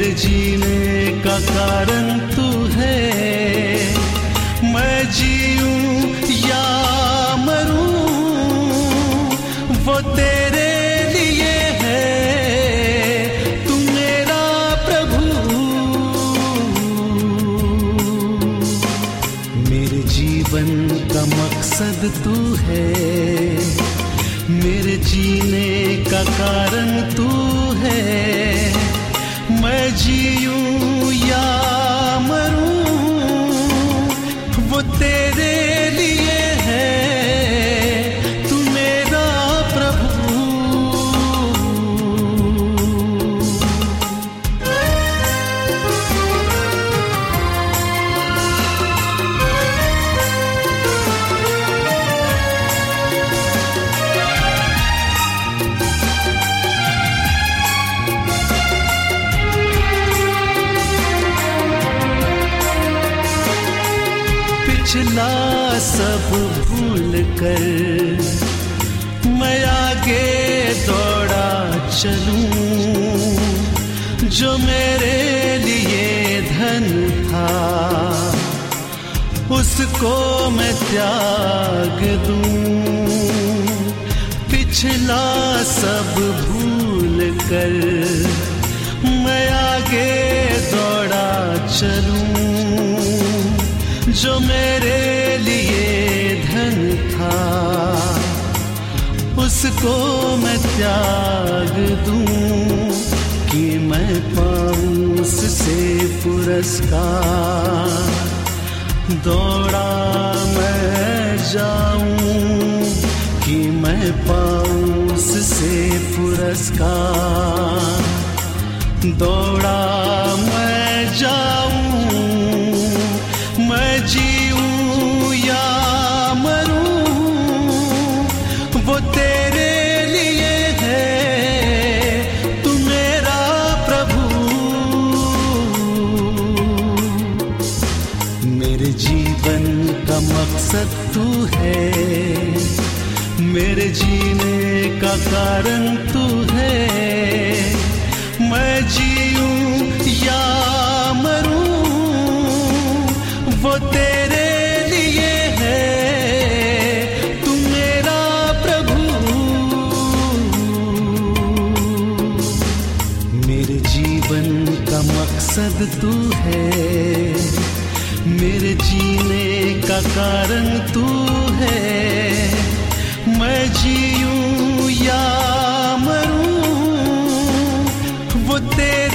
मेरे जीने का कारण तू है। मैं जीऊं या मरूं, वो तेरे लिए है। तू मेरा प्रभु। मेरे जीवन का मकसद तू है। मेरे जीने का कारण तू सब भूल कर मैं आगे दौड़ा चलूँ। जो मेरे लिए धन था, उसको मैं त्याग दूँ। पिछला सब भूल कर मैं आगे दौड़ा चलूँ। जो मेरे उसको मैं त्याग दूँ, कि मैं पाऊँ उससे पुरस्कार। दौड़ा मैं जाऊँ, कि मैं पाऊँ उससे पुरस्कार। दौड़ा मैं जाऊँ है। मेरे जीने का कारण तू है मैं जीऊं या मरूं, वो तेरे लिए है। तू मेरा प्रभु। मेरे जीवन का मकसद तू है। मेरे जीने का कारण तू है मैं जीऊं या मरूं वो तेरे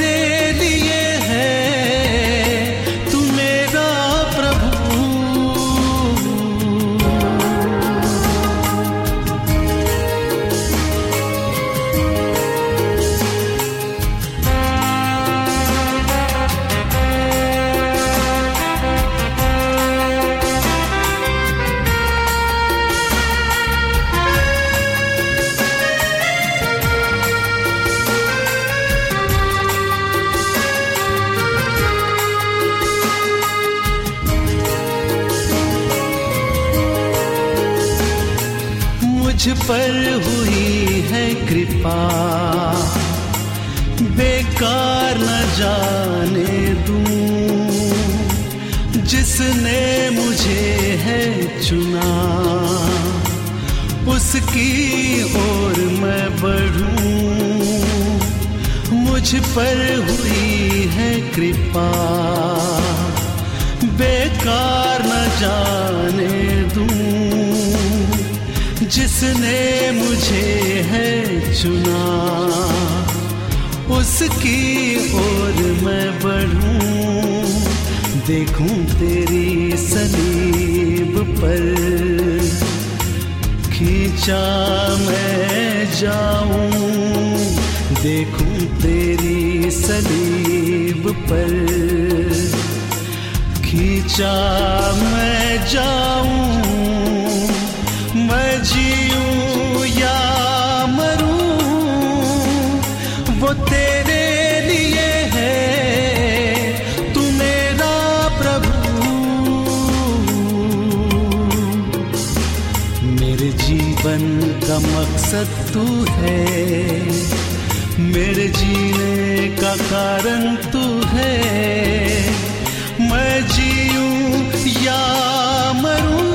मुझ पर हुई है कृपा। बेकार न जाने दूँ, जिसने मुझे है चुना। उसकी ओर मैं बढ़ूं, मुझ पर हुई है कृपा। बेकार न जाने दूँ जिसने मुझे है चुना, उसकी ओर मैं बढ़ूं। देखूँ तेरी सलीब पर। खींचा मैं जाऊँ, देखूँ तेरी सलीब पर। खींचा मैं जाऊँ मकसद तू है। मेरे जीने का कारण तू है। मैं जीऊं या मरूं,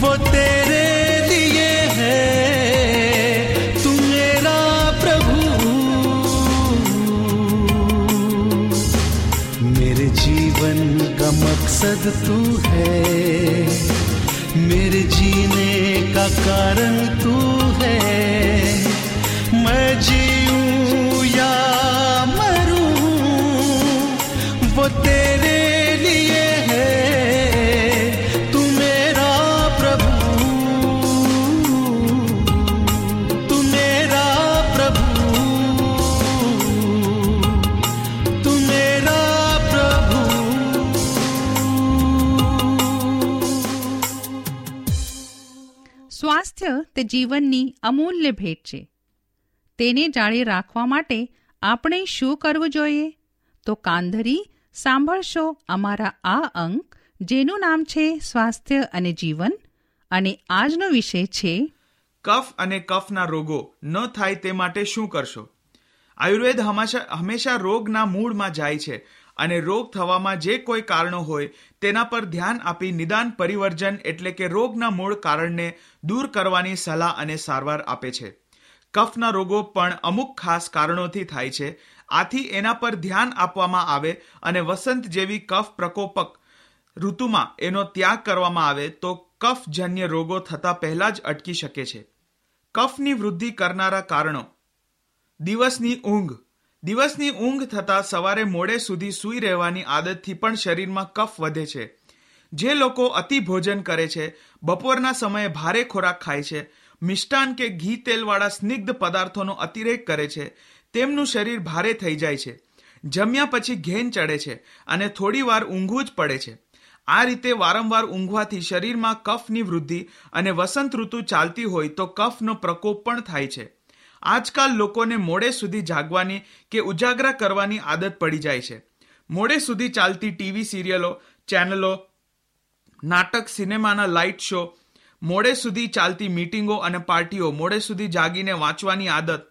वो तेरे लिए है। तू मेरा प्रभु। मेरे जीवन का मकसद तू है। मेरे जीने નિરાકરણ તું જીવનની અમૂલ્ય ભેટ છે. તેને જાળી રાખવા માટે આપણે શું કરવું જોઈએ? તો કાંધરી સાંભળશો અમારા આ અંક, જેનું નામ છે સ્વાસ્થ્ય અને જીવન, અને આજનો વિષય છે કફ અને કફના રોગો ન થાય તે માટે શું કરશો? આયુર્વેદ હંમેશા રોગના મૂળમાં જાય છે. અને રોગ થવામાં જે કોઈ કારણો હોય, તેના પર ધ્યાન આપી નિદાન પરિવર્જન એટલે કે રોગના મૂળ કારણને દૂર કરવાની સલાહ અને સારવાર આપે છે. કફના રોગો પણ અમુક ખાસ કારણોથી થાય છે. આથી એના પર ધ્યાન આપવામાં આવે અને વસંત જેવી કફ પ્રકોપક ઋતુમાં એનો ત્યાગ કરવામાં આવે તો કફજન્ય રોગો થતા પહેલા જ અટકી શકે છે. કફની વૃદ્ધિ કરનારા કારણો. દિવસની ઊંઘ. દિવસની ઊંઘ થતાં સવારે મોડે સુધી સૂઈ રહેવાની આદતથી પણ શરીરમાં કફ વધે છે. જે લોકો અતિ ભોજન કરે છે, બપોરના સમયે ભારે ખોરાક ખાય છે, મિષ્ટાન કે ઘી તેલવાળા સ્નિગ્ધ પદાર્થોનો અતિરેક કરે છે, તેમનું શરીર ભારે થઈ જાય છે. જમ્યા પછી ઘેન ચડે છે અને થોડી વાર ઊંઘવું જ પડે છે. આ રીતે વારંવાર ઊંઘવાથી શરીરમાં કફની વૃદ્ધિ અને વસંત ઋતુ ચાલતી હોય તો કફનો પ્રકોપ પણ થાય છે. આજકાલ લોકોને મોડે સુધી જાગવાની કે ઉજાગરા કરવાની આદત પડી જાય છે. મોડે સુધી ચાલતી ટીવી સિરિયલો, ચેનલો, નાટક, સિનેમાના લાઇટ શો, મોડે સુધી ચાલતી મીટિંગો અને પાર્ટીઓ, મોડે સુધી જાગીને વાંચવાની આદત,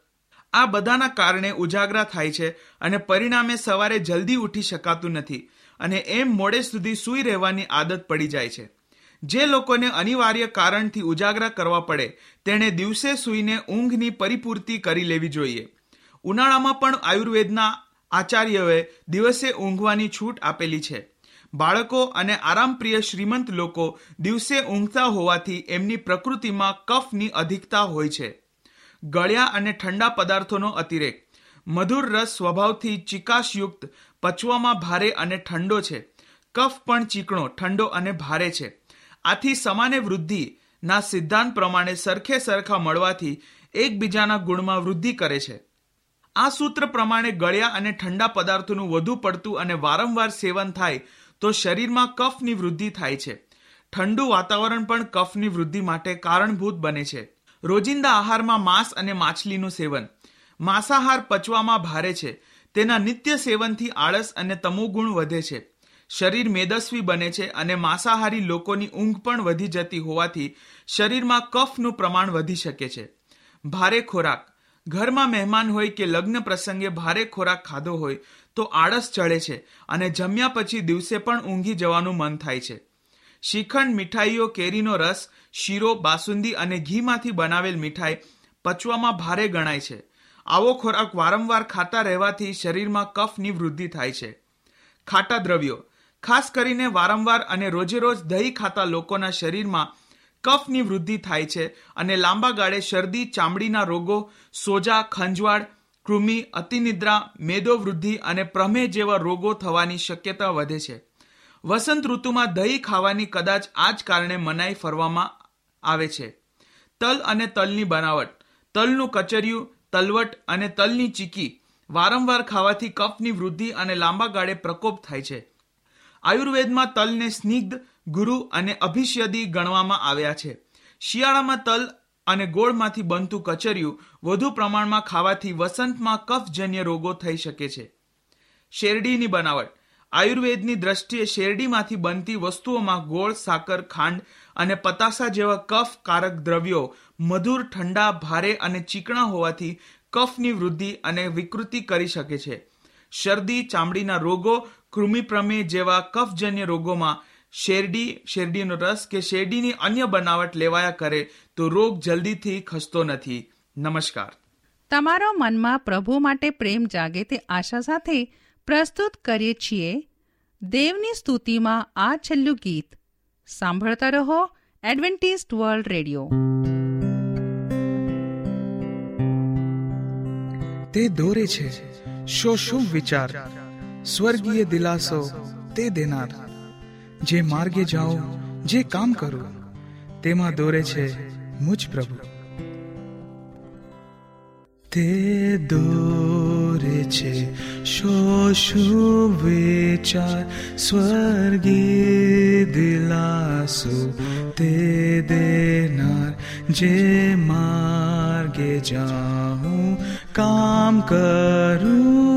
આ બધાના કારણે ઉજાગરા થાય છે અને પરિણામે સવારે જલ્દી ઉઠી શકાતું નથી અને એમ મોડે સુધી સૂઈ રહેવાની આદત પડી જાય છે. જે લોકોને અનિવાર્ય કારણથી ઉજાગરા કરવા પડે, તેણે દિવસે સૂઈને ઊંઘની પરિપૂર્તિ કરી લેવી જોઈએ. ઉનાળામાં પણ આયુર્વેદના આચાર્યોએ દિવસે ઊંઘવાની છૂટ આપેલી છે. બાળકો અને આરામપ્રિય શ્રીમંત લોકો દિવસે ઊંઘતા હોવાથી એમની પ્રકૃતિમાં કફની અધિકતા હોય છે. ગળ્યા અને ઠંડા પદાર્થોનો અતિરેક. મધુર રસ સ્વભાવથી ચિકાશયુક્ત, પચવામાં ભારે અને ઠંડો છે. કફ પણ ચીકણો, ઠંડો અને ભારે છે. આથી સમાને વૃદ્ધિના સિદ્ધાંત પ્રમાણે સરખે સરખા મળવાથી એકબીજાના ગુણમાં વૃદ્ધિ કરે છે. આ સૂત્ર પ્રમાણે ગળ્યા અને ઠંડા પદાર્થોનું વધુ પડતું અને વારંવાર સેવન થાય તો શરીરમાં કફની વૃદ્ધિ થાય છે. ઠંડુ વાતાવરણ પણ કફની વૃદ્ધિ માટે કારણભૂત બને છે. રોજિંદા આહારમાં માંસ અને માછલીનું સેવન. માંસાહાર પચવામાં ભારે છે. તેના નિત્ય સેવનથી આળસ અને તમોગુણ વધે છે. શરીર મેદસ્વી બને છે અને માંસાહારી લોકોની ઊંઘ પણ વધી જતી હોવાથી શરીરમાં કફનું પ્રમાણ વધી શકે છે. ભારે ખોરાક. ઘરમાં મહેમાન હોય કે લગ્ન પ્રસંગે ભારે ખોરાક ખાધો હોય તો આળસ ચડે છે અને જમ્યા પછી દિવસે પણ ઊંઘી જવાનું મન થાય છે. શ્રીખંડ મીઠાઈઓ, કેરીનો રસ, શીરો, બાસુંદી અને ઘીમાંથી બનાવેલ મીઠાઈ પચવામાં ભારે ગણાય છે. આવો ખોરાક વારંવાર ખાતા રહેવાથી શરીરમાં કફની વૃદ્ધિ થાય છે. ખાટા દ્રવ્યો. ખાસ કરીને વારંવાર અને રોજે રોજ દહીં ખાતા લોકોના શરીરમાં કફની વૃદ્ધિ થાય છે અને લાંબા ગાળે શરદી, ચામડીના રોગો, સોજા, ખંજવાળ, કૃમિ, અતિનિદ્રા, મેદો વૃદ્ધિ અને પ્રમેહ જેવા રોગો થવાની શક્યતા વધે છે. વસંત ઋતુમાં દહીં ખાવાની કદાચ આ જ કારણે મનાઈ ફરવામાં આવે છે. તલ અને તલની બનાવટ. તલનું કચરિયું, તલવટ અને તલની ચીકી વારંવાર ખાવાથી કફની વૃદ્ધિ અને લાંબા ગાળે પ્રકોપ થાય છે. આયુર્વેદમાં તલને સ્નિગ્ધ, ગુરુ અને અભિષ્યદી ગણવામાં આવ્યા છે. શિયાળામાં તલ અને ગોળમાંથી બનતું કચરિયું વધુ પ્રમાણમાં ખાવાથી વસંતમાં કફજન્ય રોગો થઈ શકે છે. શેરડીની બનાવટ. આયુર્વેદની દ્રષ્ટિએ શેરડીમાંથી બનતી વસ્તુઓમાં ગોળ, સાકર, ખાંડ અને પતાસા જેવા કફ કારક દ્રવ્યો મધુર, ઠંડા, ભારે અને ચીકણા હોવાથી કફની વૃદ્ધિ અને વિકૃતિ કરી શકે છે. શરદી, ચામડીના રોગો કૃમિપ્રમેહ જેવા કફજન્ય રોગોમાં શેરડી શેરડીનો રસ કે શેરડીની અન્ય બનાવટ લેવાયા કરે તો રોગ જલ્દીથી ખસતો નથી. નમસ્કાર. તમારો મનમાં પ્રભુ માટે પ્રેમ જાગે તે આશા સાથે પ્રસ્તુત કરીએ છીએ. દેવની સ્તુતિમાં આ છેલ્લું ગીત. સાંભળતા રહો એડવેન્ટિસ્ટ વર્લ્ડ રેડિયો. તે દોરે છે શો શું વિચાર? સ્વર્ગીય દિલાસો તે દેનાર. જે માર્ગે જાઓ, જે કામ કરો, તેમાં દોરે છે મુજ પ્રભુ. તે દોરે છે શો વિચાર, સ્વર્ગીય દિલાસો તે દેનાર. જે માર્ગે જાઉં, કામ કરું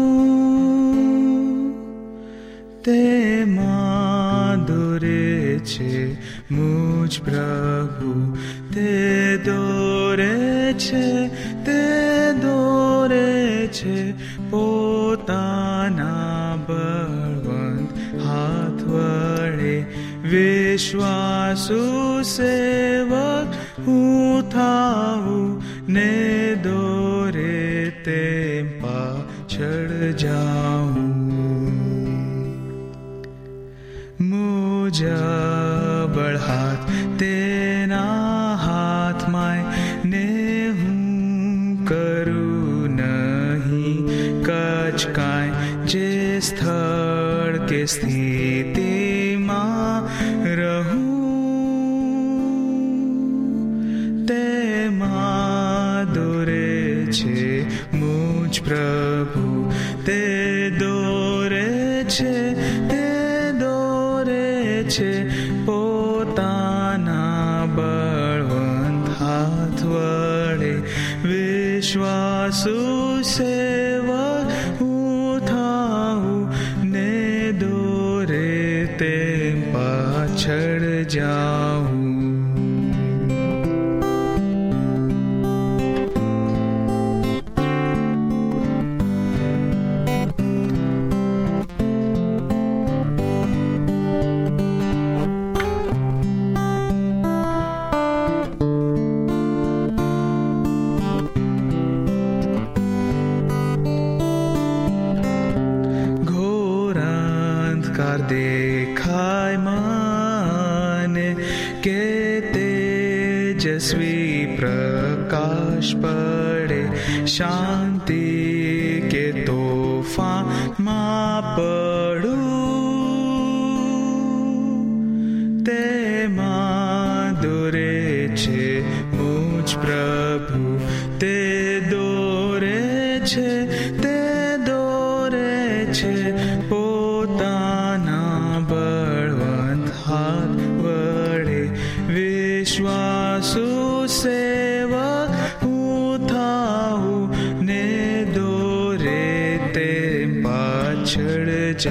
તેમાં દોરે છે મુજ પ્રભુ તે દોરે છે તે દોરે છે પોતાના બળવંત હાથ વડે વિશ્વાસુ સેવક મુજબળ હાથ તેના હાથમાં ને હું કરું નહીં કચ કાંઈ જે સ્થળ કે સ્થિતિમાં પ્રકાશ પડે શાંતિ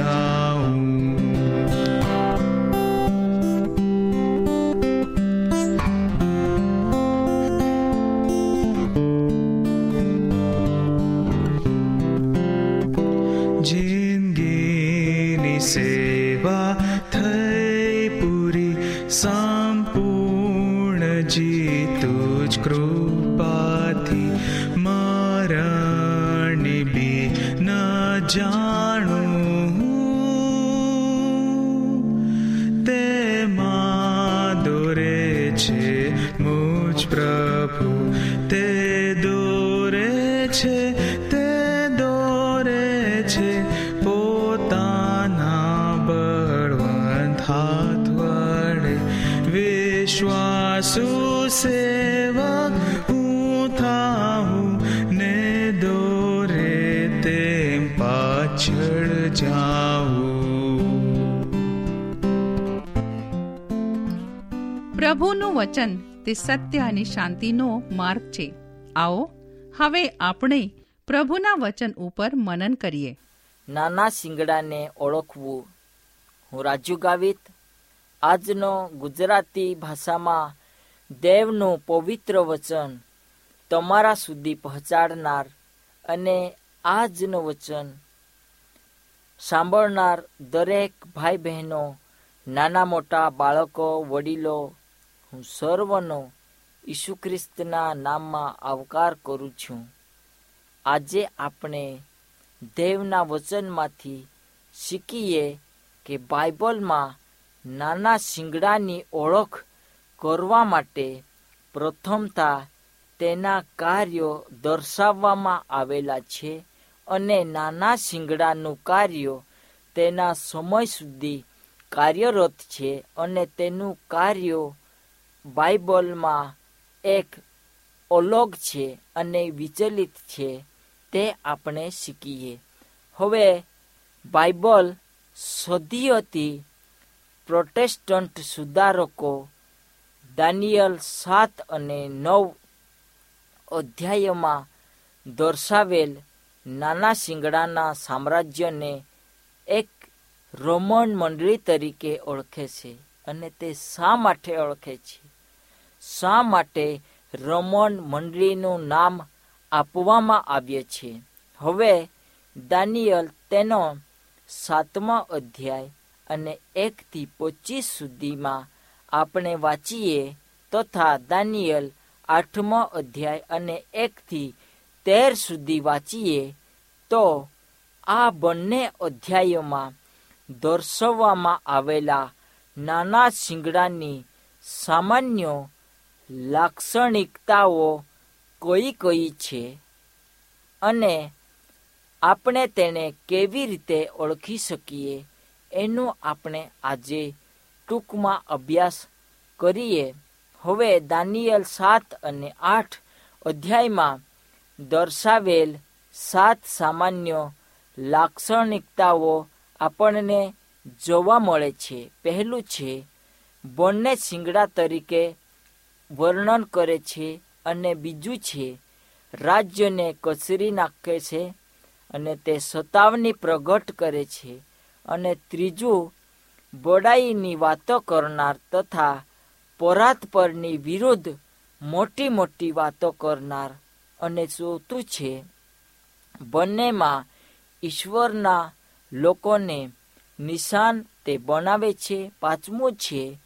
Oh. પ્રભુનું વચન તે સત્ય અને શાંતિનો માર્ગ છે. આવો, હવે આપણે પ્રભુના વચન ઉપર મનન કરીએ. નાના શિંગડાને ઓળખવું. હું રાજુ ગાવિત આજનો ગુજરાતી ભાષામાં દેવનું પવિત્ર વચન તમારા સુધી પહોંચાડનાર અને આજનું વચન સાંભળનાર દરેક ભાઈ બહેનો નાના મોટા બાળકો, વડીલો, હું સર્વનો ઈસુ ખ્રિસ્તના નામમાં આવકાર કરું છું. આજે આપણે દેવના વચનમાંથી શીખીએ કે બાઇબલમાં નાના શિંગડાની ઓળખ કરવા માટે પ્રથમતા તેના કાર્યો દર્શાવવામાં આવેલા છે. અને નાના શિંગડાનું કાર્ય તેના સમય સુધી કાર્યરત છે અને તેનું કાર્ય બાઇબલમાં એક અલગ છે અને વિચલિત છે તે આપણે શીખીએ. હવે બાઇબલ સદીઓથી પ્રોટેસ્ટન્ટ સુધારકો દાનિયલ સાત અને નવ અધ્યાયમાં દર્શાવેલ નાના શિંગડાના સામ્રાજ્યને એક રોમન મંડળી તરીકે ઓળખે છે અને તે શા માટે ઓળખે છે? શા માટે રોમન મંડળીનું નામ આપવામાં આવ્યું છે? હવે દાનિયલ તેનો સાતમા અધ્યાય અને એકથી પચીસ સુધીમાં આપણે વાંચીએ તથા દાનિયલ આઠમા અધ્યાય અને એકથી તેર સુધી વાંચીએ, તો આ બંને અધ્યાયોમાં દર્શાવવામાં આવેલા નાના શિંગડાની સામાન્ય લાક્ષણિકતાઓ કઈ કઈ છે અને આપણે તેને કેવી રીતે ઓળખી શકીએ એનો આપણે આજે ટૂંકમાં અભ્યાસ કરીએ. હવે દાનિયલ સાત અને આઠ અધ્યાયમાં દર્શાવેલ સાત સામાન્ય લાક્ષણિકતાઓ આપણને જોવા મળે છે. પહેલું છે, બંને શિંગડા તરીકે વર્ણન કરે છે અને બીજું છે, રાજ્યને કચરી નાખે છે અને તે સતાવની પ્રગટ કરે છે અને ત્રીજું, બડાઈની વાતો કરનાર તથા પરાત પરની વિરુદ્ધ મોટી મોટી વાતો કરનાર અને ચોથું છે, બંનેમાં ઈશ્વરના લોકોને નિશાન તે બનાવે છે, પાંચમું છે,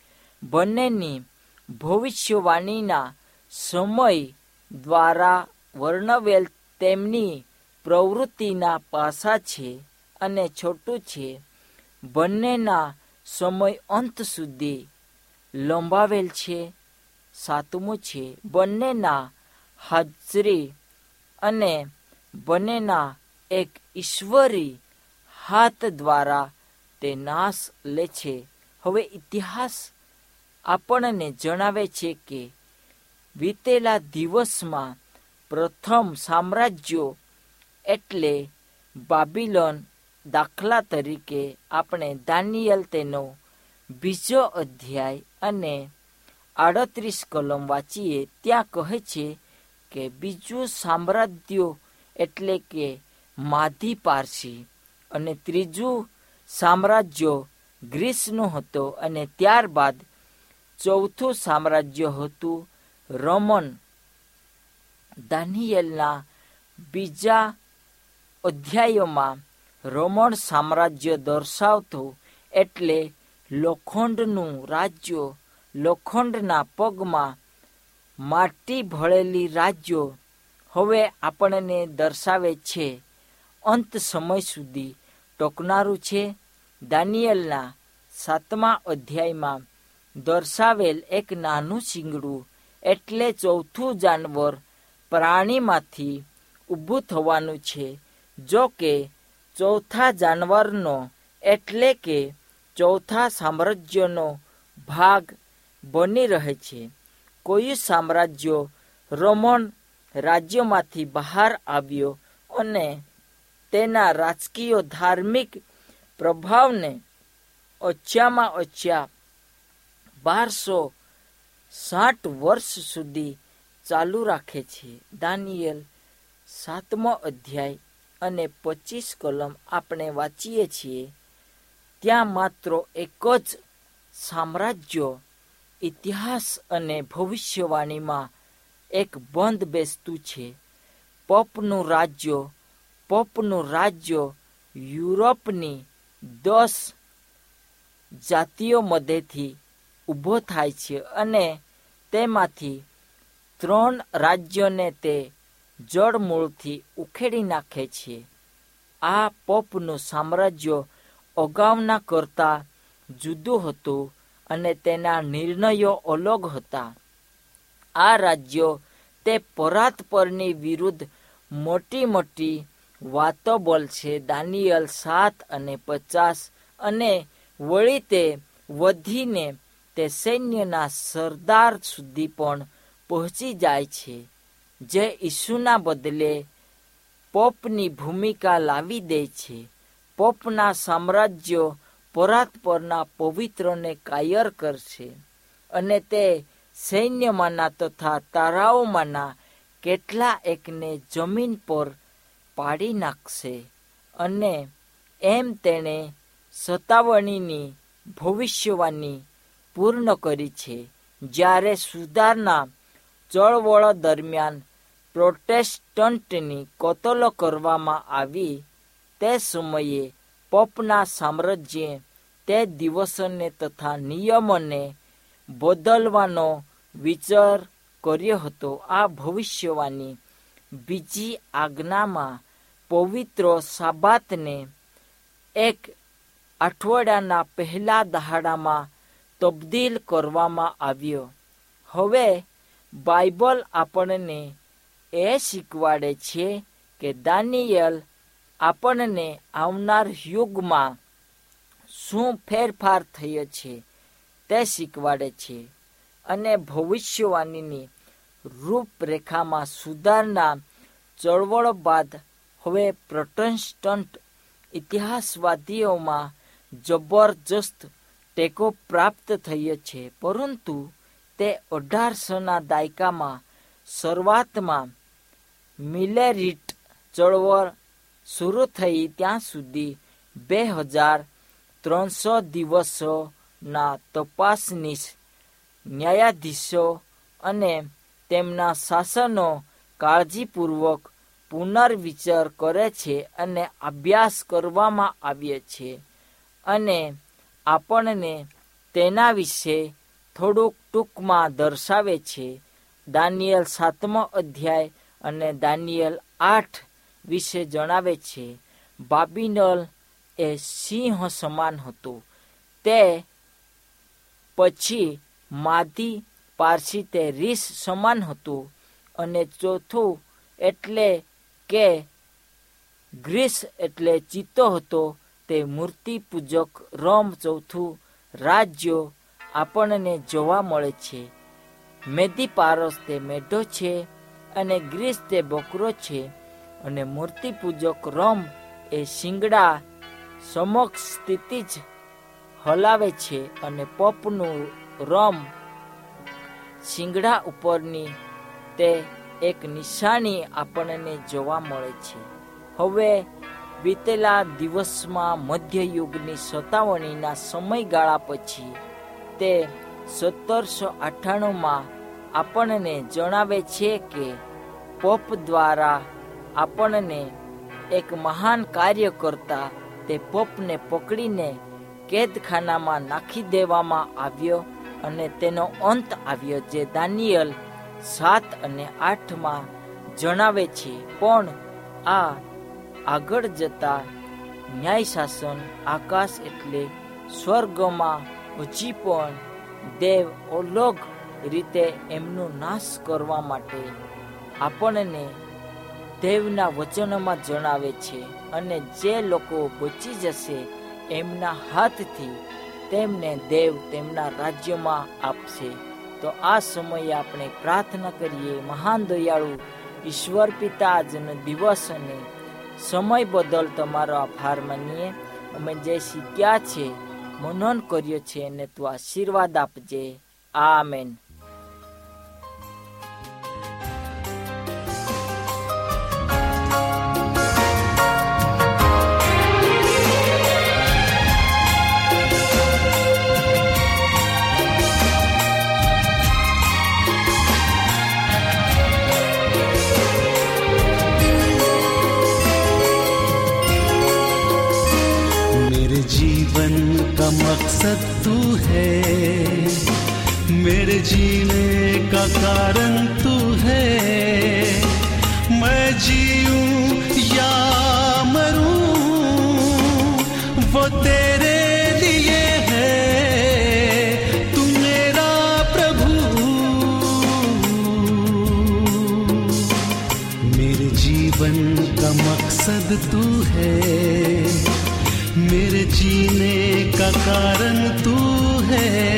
બંનેની ભવિષ્યવાણીના સમય દ્વારા વર્ણવેલ તેમની પ્રવૃત્તિના પાસા છે અને છોટું છે, બંનેના સમય અંત સુધી લંબાવેલ છે. સાતમું છે, બંનેના હાજરી અને બંનેના એક ઈશ્વરી હાથ દ્વારા તે નાશ લે છે. હવે ઇતિહાસ આપણને જણાવે છે કે વીતેલા દિવસમાં પ્રથમ સામ્રાજ્યો એટલે બાબિલોન દાખલા તરીકે આપણે દાનિયલ તેનો બીજો અધ્યાય અને આડત્રીસ કલમ વાંચીએ. ત્યાં કહે છે કે બીજું સામ્રાજ્ય એટલે કે માધી પારસી અને ત્રીજું સામ્રાજ્ય ગ્રીસનું હતો અને ત્યારબાદ ચોથું સામ્રાજ્ય હતું રોમન. દાનિયેલના બીજા અધ્યાયોમાં રોમન સામ્રાજ્ય દર્શાવતું એટલે લોખંડનું રાજ્ય, લોખંડના પગમાં માટી ભળેલી રાજ્યો હવે આપણને દર્શાવે છે. અંત સમય સુધી ટોકનારું છે. દાનિયલના સાતમા અધ્યાયમાં દર્શાવેલ એક નાનું શિંગડું એટલે ચોથું જાનવર પ્રાણીમાંથી ઊભું થવાનું છે. જો કે ચોથા જાનવરનો એટલે કે ચોથા સામ્રાજ્યનો ભાગ બની રહે છે. કોઈ સામ્રાજ્ય રોમન રાજ્યમાંથી બહાર આવ્યો અને તેના રાજકીય ધાર્મિક પ્રભાવને ઓછામાં ઓછા બારસો સાઠ વર્ષ સુધી ચાલુ રાખે છે. દાનિયલ સાતમો અધ્યાય અને પચીસ કલમ આપણે વાંચીએ છીએ, ત્યાં માત્ર એક જ સામ્રાજ્ય ઇતિહાસ અને ભવિષ્યવાણીમાં એક બંધ બેસતું છે. પોપનું રાજ્ય પોપનું રાજ્ય યુરોપની દસ જાતિઓ મધ્યથી ઊભો થાય છે અને તેમાંથી ત્રણ રાજ્યોને તે જળમૂળથી ઉખેડી નાખે છે. આ પોપનું સામ્રાજ્ય અગાઉના કરતા જુદું હતું. અને તેના નિર્ણયો અલગ હતા. આ રાજ્યો તે પરાત પરની વિરુદ્ધ મોટી મોટી વાતો બોલશે. દાનિયલ સાત અને પચાસ અને વળી તે વધીને તે સૈન્યના સરદાર સુધી પણ પહોંચી જાય છે. જે ઈસુના બદલે પોપની ભૂમિકા લાવી દે છે. પોપના સામ્રાજ્યો પરાત્પરના પવિત્રને કાયર કરશે અને તે સૈન્યમાંના તથા તારાઓમાંના કેટલા એકને જમીન પર પાડી નાખશે અને એમ તેણે સતાવણીની ભવિષ્યવાણી પૂર્ણ કરી છે. જ્યારે સુધારના ચળવળ દરમિયાન પ્રોટેસ્ટન્ટની કતલ કરવામાં આવી, તે સમયે પોપના સામ્રાજ્યે તે દિવસોને તથા નિયમોને બદલવાનો વિચાર કર્યો હતો. આ ભવિષ્યવાણી બીજી આજ્ઞામાં પવિત્ર સાબાતને એક અઠવાડિયાના પહેલા દહાડામાં તબદીલ કરવામાં આવ્યો. હવે બાઇબલ આપણને એ શીખવાડે છે કે દાનિયલ આપણને આવનાર યુગમાં શું ફેરફાર થયો છે તે શીખવાડે છે અને ભવિષ્યવાણીની રૂપરેખામાં સુધારના ચળવળો બાદ હવે પ્રોટેસ્ટન્ટ ઇતિહાસવાદીઓમાં જબરજસ્ત ટેકો પ્રાપ્ત થયો છે, પરંતુ તે અઢારસોના દાયકામાં શરૂઆતમાં મિલેરિટ ચળવળ શરૂ થઈ ત્યાં સુધી બે હજાર ત્રણસો દિવસોના તપાસનીશ ન્યાયાધીશો અને તેમના શાસનો કાળજીપૂર્વક પુનર્વિચાર કરે છે અને અભ્યાસ કરવામાં આવે છે અને આપણને તેના વિશે થોડુંક ટૂંકમાં દર્શાવે છે. દાનિયલ સાતમો અધ્યાય અને દાનિયલ આઠ વિશે જણાવે છે બાબિનલ એ સિંહ સમાન હતું. તે પછી માધી પારસી તે રીસ સમાન હતું. અને ચોથું એટલે કે ગ્રીસ એટલે ચિત્તો હતો. તે મૂર્તિ પૂજક રોમ ચોથું રાજ્ય આપણને જોવા મળે છે. મેદી પારસ તે મેઢો છે અને ગ્રીસ તે બકરો છે. અને મૂર્તિ પૂજક રોમ એ શિંગડા સમક્ષ સ્થિતિ જ હલાવે છે અને પોપનું રોમ શિંગડા ઉપરની તે એક નિશાની આપણને જોવા મળે છે. હવે વીતેલા દિવસમાં મધ્યયુગની સતાવણીના સમયગાળા પછી તે સત્તરસો અઠ્ઠાણુંમાં આપણને જણાવે છે કે પોપ દ્વારા આપણને એક મહાન કાર્ય કરતા તે પોપને પકડીને કેદખાનામાં નાખી દેવામાં આવ્યો અને તેનો અંત આવ્યો જે દાનિયલ સાત અને આઠમાં જણાવે છે. પણ આ આગળ જતા ન્યાય શાસન આકાશ એટલે સ્વર્ગમાં હજી પણ દેવ અલગ રીતે એમનો નાશ કરવા માટે આપણને દેવના વચનોમાં જણાવે છે અને જે લોકો બચી જશે એમના હાથથી તેમને દેવ તેમના રાજ્યમાં આપશે. તો આ સમયે આપણે પ્રાર્થના કરીએ, મહાન દયાળુ, ઈશ્વર પિતા આજનો દિવસ અને સમય બદલ તમારો આભાર માનીએ. અમે જે શીખ્યા છે, મનન કર્યો છે અને તું આશીર્વાદ આપજે. આમેન. जीवन का मकसद तू है। मेरे जीने का कारण तू है। मैं जीऊं या मरूं, वो तेरे लिए है। तू मेरा प्रभु। मेरे जीवन का मकसद तू है। मेरे जीने कारण तू है